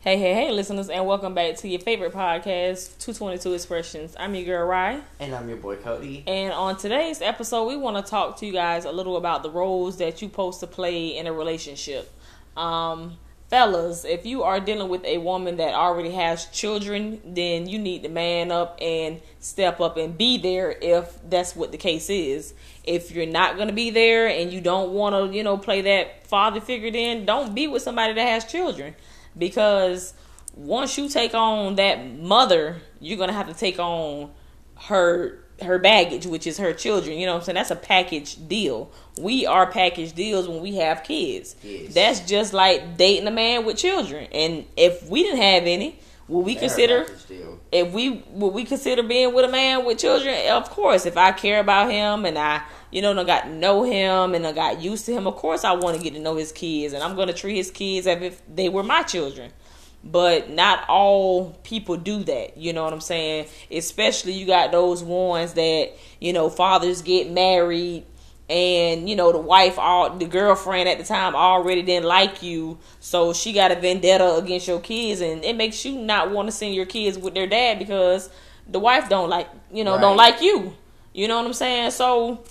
Hey, hey, hey, listeners, and welcome back to your favorite podcast, 222 Expressions. I'm your girl, Rye. And I'm your boy, Cody. And on today's episode, we want to talk to you guys a little about the roles that you're supposed to play in a relationship. Um, fellas, if you are dealing with a woman that already has children, then you need to man up and step up and be there if that's what the case is. If you're not going to be there and you don't want to, you know, play that father figure, then don't be with somebody that has children because once you take on that mother, you're gonna have to take on her her baggage, which is her children. You know what I'm saying? That's a package deal. We are package deals when we have kids. Yes. That's just like dating a man with children. And if we didn't have any, would we They're consider if we would we consider being with a man with children? Of course, if I care about him and I you know, and I got to know him and I got used to him. Of course, I want to get to know his kids, and I'm going to treat his kids as if they were my children. But not all people do that. You know what I'm saying? Especially you got those ones that you know fathers get married and you know the wife all the girlfriend at the time already didn't like you so she got a vendetta against your kids and it makes you not want to send your kids with their dad because the wife don't like you know don't like you you know what i'm saying so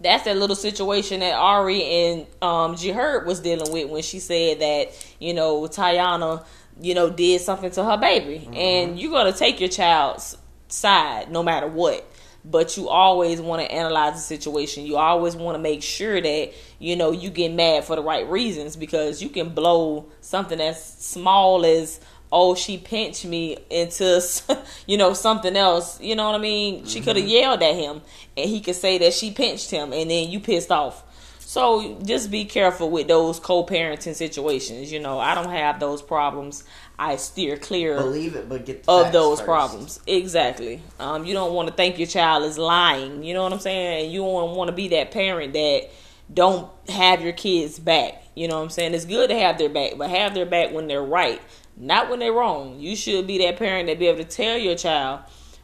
that's that little situation that Ari and um was dealing with when she said that you know Tayana you know did something to her baby. And you're gonna take your child's side no matter what but you always want to analyze the situation. You always want to make sure that you know you get mad for the right reasons because you can blow something as small as oh she pinched me into you know something else you know what i mean she could have yelled at him and he could say that she pinched him and then you pissed off so just be careful with those co-parenting situations you know i don't have those problems i steer clear Believe it, but get of those first. problems. Exactly. Um, you don't want to think your child is lying. You know what I'm saying? And you don't want to be that parent that don't have your kids back. You know what I'm saying? It's good to have their back, but have their back when they're right, not when they're wrong. You should be that parent that be able to tell your child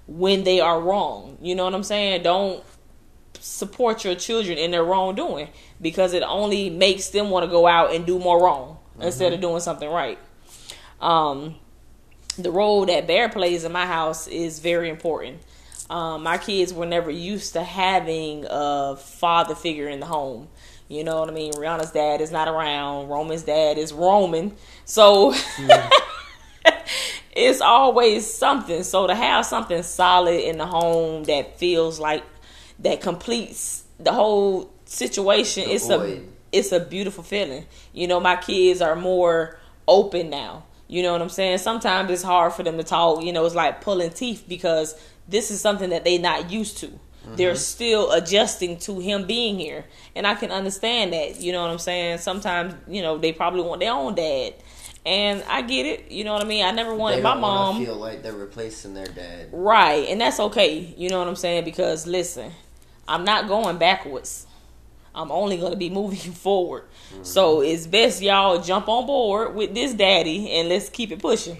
when they are wrong. You know what I'm saying? Don't support your children in their wrongdoing because it only makes them want to go out and do more wrong instead of doing something right. Um, the role that Bear plays in my house is very important. Um, my kids were never used to having a father figure in the home. You know what I mean? Rihanna's dad is not around. Roman's dad is Roman. So it's always something. So to have something solid in the home that feels like that completes the whole situation, The it's a it's a beautiful feeling. You know, my kids are more open now. You know what I'm saying? Sometimes it's hard for them to talk. You know, it's like pulling teeth because this is something that they're not used to. They're mm-hmm. still adjusting to him being here. And I can understand that. You know what I'm saying? Sometimes, you know, they probably want their own dad. And I get it. You know what I mean? I never wanted my mom. feel like they're replacing their dad. Right, and that's okay. You know what I'm saying? Because listen, I'm not going backwards. I'm only going to be moving forward. Mm-hmm. So it's best y'all jump on board with this daddy and let's keep it pushing.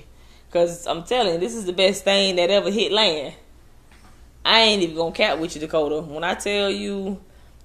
Cause I'm telling you, this is the best thing that ever hit land. I ain't even gonna cap with you, Dakota. When I tell you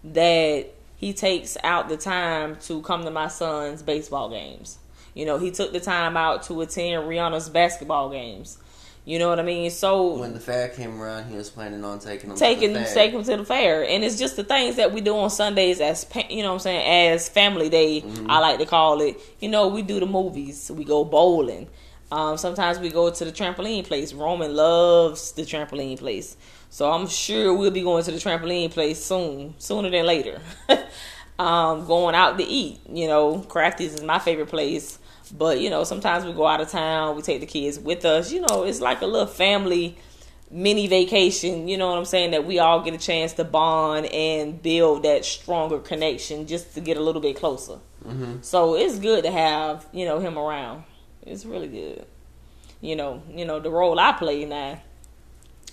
that he takes out the time to come to my son's baseball games. You know, he took the time out to attend Rihanna's basketball games. You know what I mean? So When the fair came around, he was planning on taking them taking to the fair. take them to the fair and it's just the things that we do on sundays as you know what i'm saying as family day Mm-hmm. i like to call it you know we do the movies we go bowling um, sometimes we go to the trampoline place roman loves the trampoline place so i'm sure we'll be going to the trampoline place soon sooner than later um, going out to eat you know crafties is my favorite place but you know sometimes we go out of town we take the kids with us you know it's like a little family mini vacation, you know what I'm saying, that we all get a chance to bond and build that stronger connection just to get a little bit closer. Mm-hmm. So it's good to have, you know, him around. It's really good. You know, you know, the role I play now,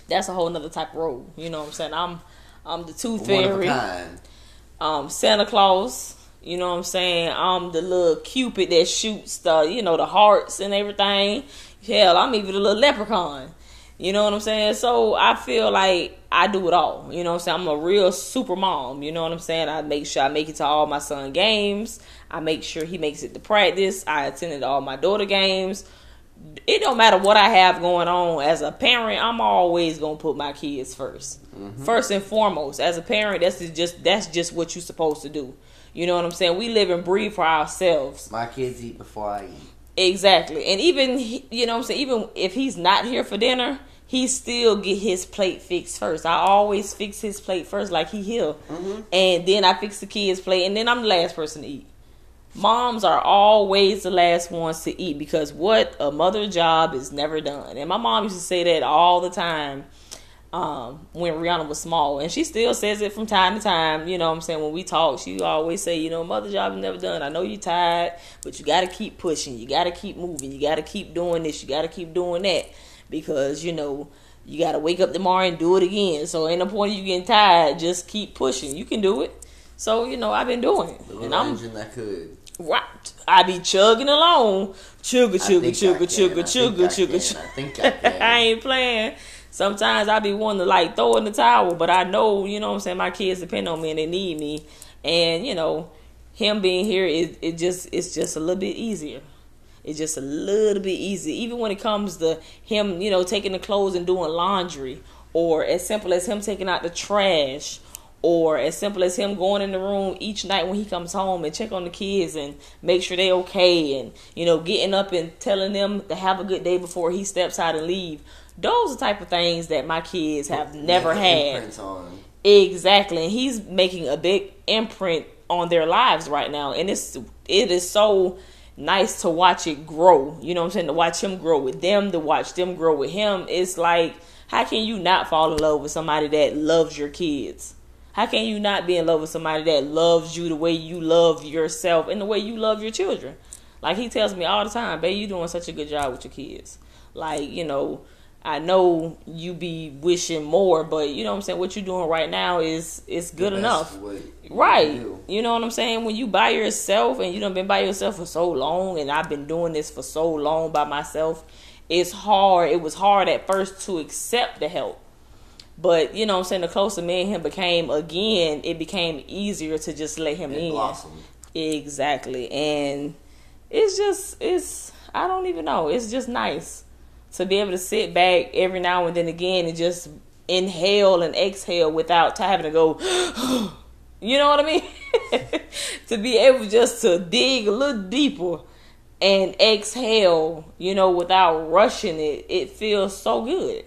that's a whole nother type of role. You know what I'm saying? I'm I'm the tooth One of a fairy, kind. Um, Santa Claus. You know what I'm saying? I'm the little cupid that shoots the, you know, the hearts and everything. Hell, I'm even a little leprechaun. You know what I'm saying? So I feel like I do it all. You know what I'm saying? I'm a real super mom. You know what I'm saying? I make sure I make it to all my son games. I make sure he makes it to practice. I attended all my daughter games. It don't matter what I have going on as a parent. I'm always gonna put my kids 1st mm-hmm. first and foremost. As a parent, that's just that's just what you're supposed to do. You know what I'm saying? We live and breathe for ourselves. My kids eat before I eat. Exactly. And even you know what I'm saying, even if he's not here for dinner, he still get his plate fixed first. I always fix his plate first like he here. Mm-hmm. And then I fix the kids' plate and then I'm the last person to eat. Moms are always the last ones to eat because what a mother job is never done. And my mom used to say that all the time um, when Rihanna was small. And she still says it from time to time. You know what I'm saying? When we talk, she always say, you know, mother job is never done. I know you're tired, but you got to keep pushing. You got to keep moving. You got to keep doing this. You got to keep doing that because, you know, you got to wake up tomorrow and do it again. So ain't no point you getting tired. Just keep pushing. You can do it. So, you know, I've been doing it. The And I'm that could. right. I be chugging along. Chugga, I chugga, chugga, I chugga, I chugga, think I chugga, can. chugga. I think I can. I ain't playing. Sometimes I be wanting to like throw in the towel, but I know, you know what I'm saying, my kids depend on me and they need me. And, you know, him being here it, it just it's just a little bit easier. It's just a little bit easier. Even when it comes to him, you know, taking the clothes and doing laundry, or as simple as him taking out the trash, or as simple as him going in the room each night when he comes home and check on the kids and make sure they're okay and you know getting up and telling them to have a good day before he steps out and leave. Those are the type of things that my kids have never had. exactly. And he's making a big imprint on their lives right now. And it's it is so nice to watch it grow. You know what i'm saying? To watch him grow with them to watch them grow with him. It's like how can you not fall in love with somebody that loves your kids how can you not be in love with somebody that loves you the way you love yourself and the way you love your children? Like he tells me all the time, babe, you doing such a good job with your kids. Like, you know, I know you be wishing more, but you know what I'm saying, what you're doing right now is is good enough. you Right. do. You know what I'm saying? When you by yourself and you done been by yourself for so long and I've been doing this for so long by myself, it's hard. It was hard at first to accept the help. But you know what I'm saying, the closer me and him became again, it became easier to just let him It in. blossomed. Exactly. And it's just it's I don't even know. It's just nice to be able to sit back every now and then again and just inhale and exhale without having to go you know what I mean? to be able just to dig a little deeper and exhale, you know, without rushing it, it feels so good.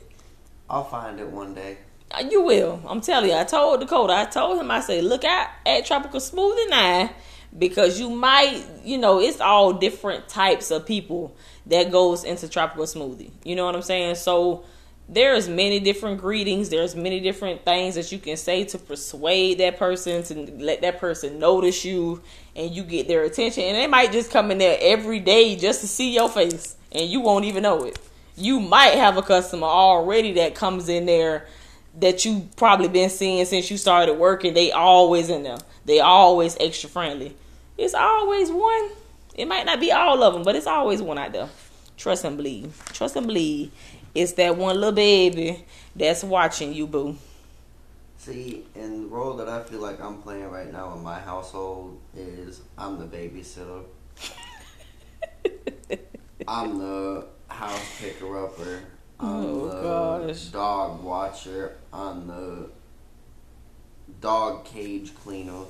I'll find it one day. Uh, You will. I'm telling you. I told Dakota. I told him. I say, look out at Tropical Smoothie now, because you might, you know, it's all different types of people that goes into Tropical Smoothie. You know what I'm saying? So there's many different greetings. There's many different things that you can say to persuade that person to let that person notice you, and you get their attention. And they might just come in there every day just to see your face, and you won't even know it you might have a customer already that comes in there that you probably been seeing since you started working. They always in there. They always extra friendly. It's always one. It might not be all of them, but it's always one out there. Trust and believe. Trust and believe. It's that one little baby that's watching you, boo. See, and the role that I feel like I'm playing right now in my household is I'm the babysitter. I'm the picker upper. I'm Oh, the gosh. dog watcher. I'm the dog cage cleaner.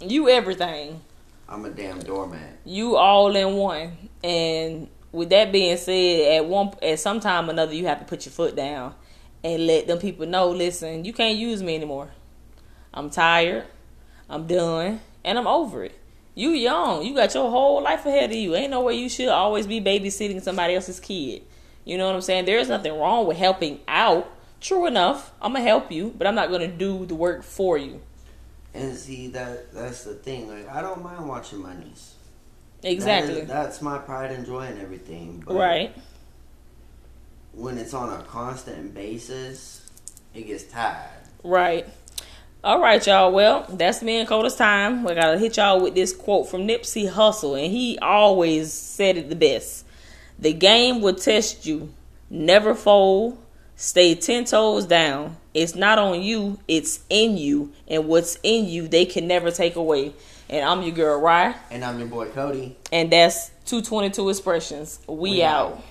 You everything. I'm a damn doormat. you all in one. And with that being said, at one at some time or another, you have to put your foot down and let them people know. Listen, you can't use me anymore. I'm tired. I'm done, and I'm over it. You young. You got your whole life ahead of you. Ain't no way you should always be babysitting somebody else's kid. You know what I'm saying? There is nothing wrong with helping out. True enough, I'm gonna help you, but I'm not gonna do the work for you. And see that that's the thing. Like I don't mind watching my niece. Exactly. is- that's my pride and joy and everything. But right. When it's on a constant basis, it gets tired. Right. All right, y'all. Well, that's me and Coda's time. We gotta hit y'all with this quote from Nipsey Hussle, and he always said it the best. The game will test you. Never fold. Stay ten toes down. It's not on you, it's in you. And what's in you, they can never take away. And I'm your girl, Rye. And I'm your boy Cody. And that's 222 Expressions. We, We out. out.